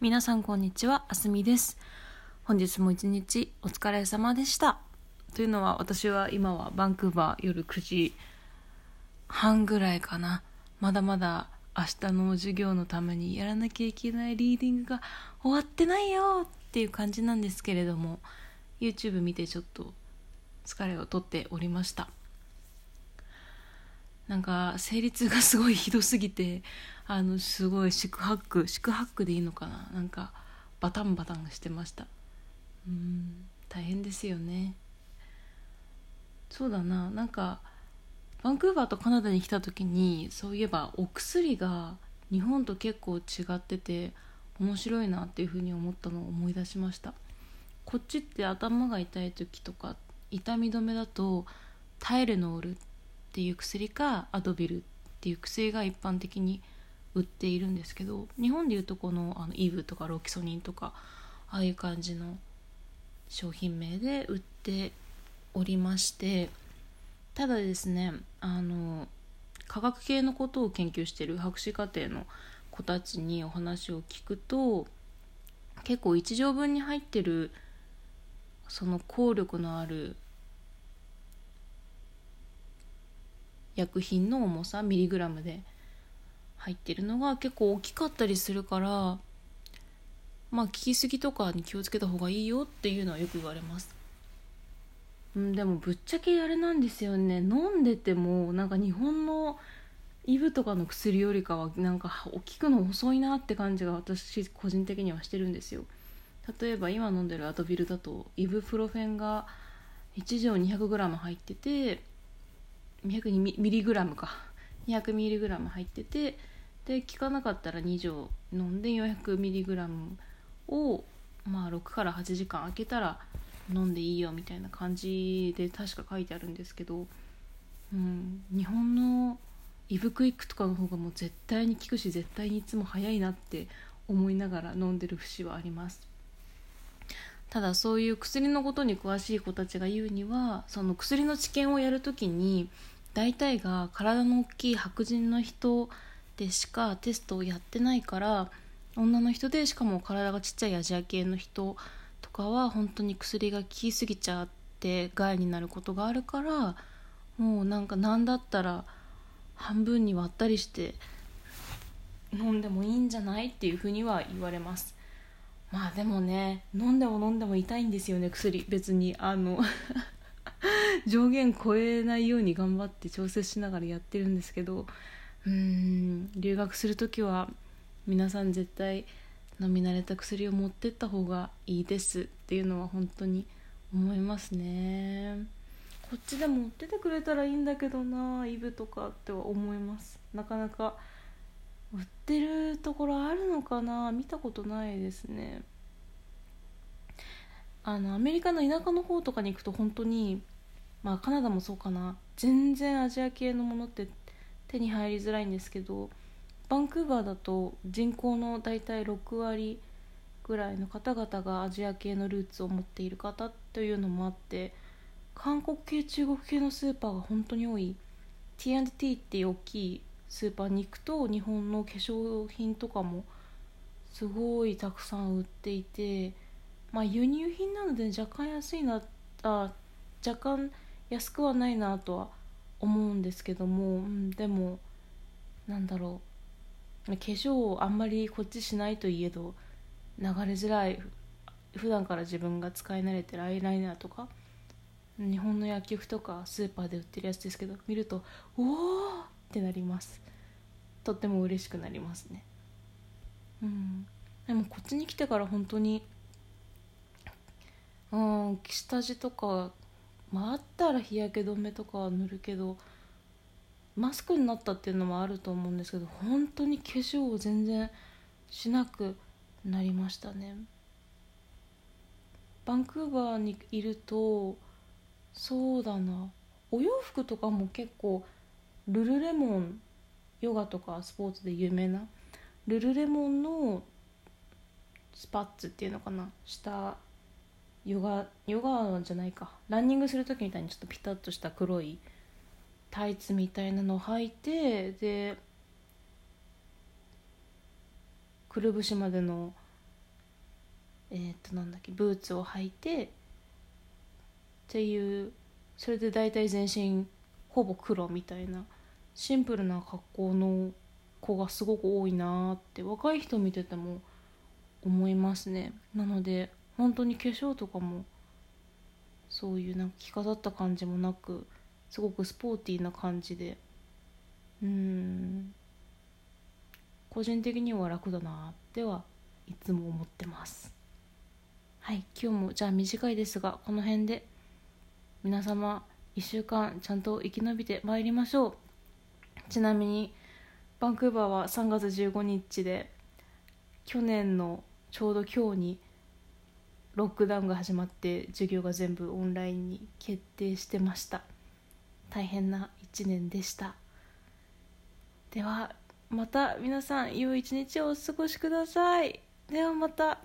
皆さんこんにちは、あすみです。本日も一日お疲れ様でした。というのは私は今はバンクーバー夜9時半ぐらいかな。まだまだ明日の授業のためにやらなきゃいけないリーディングが終わってないよっていう感じなんですけれども、YouTube 見てちょっと疲れを取っておりました。なんか生理痛がすごいひどすぎてあのすごい四苦八苦四苦八苦でいいのかな？なんかバタンバタンしてました。うん大変ですよね。そうだな。なんかバンクーバーとカナダに来た時にそういえばお薬が日本と結構違ってて面白いなっていうふうに思ったのを思い出しました。こっちって頭が痛い時とか痛み止めだとタイレノールっていう薬かアドビルっていう薬が一般的に売っているんですけど日本でいうとこのあのイブとかロキソニンとかああいう感じの商品名で売っておりましてただですねあの科学系のことを研究してる博士課程の子たちにお話を聞くと結構1錠分に入ってるその効力のある薬品の重さミリグラムで入ってるのが結構大きかったりするからまあ効きすぎとかに気をつけた方がいいよっていうのはよく言われます。んでもぶっちゃけあれなんですよね。飲んでてもなんか日本のイブとかの薬よりかはなんか効くの遅いなって感じが私個人的にはしてるんですよ。例えば今飲んでるアドビルだとイブプロフェンが1錠 200g 入ってて200ミリグラムか。200ミリグラム入っててで効かなかったら2錠飲んで400ミリグラムをまあ6から8時間空けたら飲んでいいよみたいな感じで確か書いてあるんですけど、うん、日本のイブクイックとかの方がもう絶対に効くし絶対にいつも早いなって思いながら飲んでる節はあります。ただそういう薬のことに詳しい子たちが言うにはその薬の治験をやるときに大体が体の大きい白人の人でしかテストをやってないから女の人でしかも体がちっちゃいアジア系の人とかは本当に薬が効きすぎちゃって害になることがあるからもうなんか何だったら半分に割ったりして飲んでもいいんじゃないっていうふうには言われます。まあでもね飲んでも飲んでも痛いんですよね薬。別にあの 上限超えないように頑張って調整しながらやってるんですけど。うん留学する時は皆さん絶対飲み慣れた薬を持ってった方がいいですっていうのは本当に思いますね。こっちでも持っててくれたらいいんだけどなイブとかっては思います。なかなか売ってるところあるのかな？見たことないですね。あのアメリカの田舎の方とかに行くと本当にまあカナダもそうかな。全然アジア系のものって手に入りづらいんですけどバンクーバーだと人口の大体6割ぐらいの方々がアジア系のルーツを持っている方というのもあって韓国系中国系のスーパーが本当に多い。T&T っていう大きいスーパーに行くと日本の化粧品とかもすごいたくさん売っていてまあ輸入品なので若干安いなあ若干安くはないなとは思うんですけども、うん、でもなんだろう。化粧をあんまりこっちしないといえど流れづらい普段から自分が使い慣れてるアイライナーとか日本の薬局とかスーパーで売ってるやつですけど見るとおおってなります。とっても嬉しくなりますね。うん。でもこっちに来てから本当にうん下地とかまああったら日焼け止めとかは塗るけどマスクになったっていうのもあると思うんですけど本当に化粧を全然しなくなりましたね。バンクーバーにいるとそうだな。お洋服とかも結構ルルレモンヨガとかスポーツで有名なルルレモンのスパッツっていうのかな。下ヨガヨガじゃないか。ランニングする時みたいにちょっとピタッとした黒いタイツみたいなのを履いてでくるぶしまでのえー、っとなんだっけブーツを履いてっていうそれで大体全身ほぼ黒みたいなシンプルな格好の子がすごく多いなって若い人見てても思いますね。なので本当に化粧とかもそういうなんか着飾った感じもなくすごくスポーティーな感じで。うん。個人的には楽だなってはいつも思ってます。はい今日もじゃあ短いですがこの辺で皆様1週間ちゃんと生き延びてまいりましょう。ちなみにバンクーバーは3月15日で去年のちょうど今日にロックダウンが始まって授業が全部オンラインに決定してました。大変な1年でした。ではまた皆さん良い一日をお過ごしください。ではまた。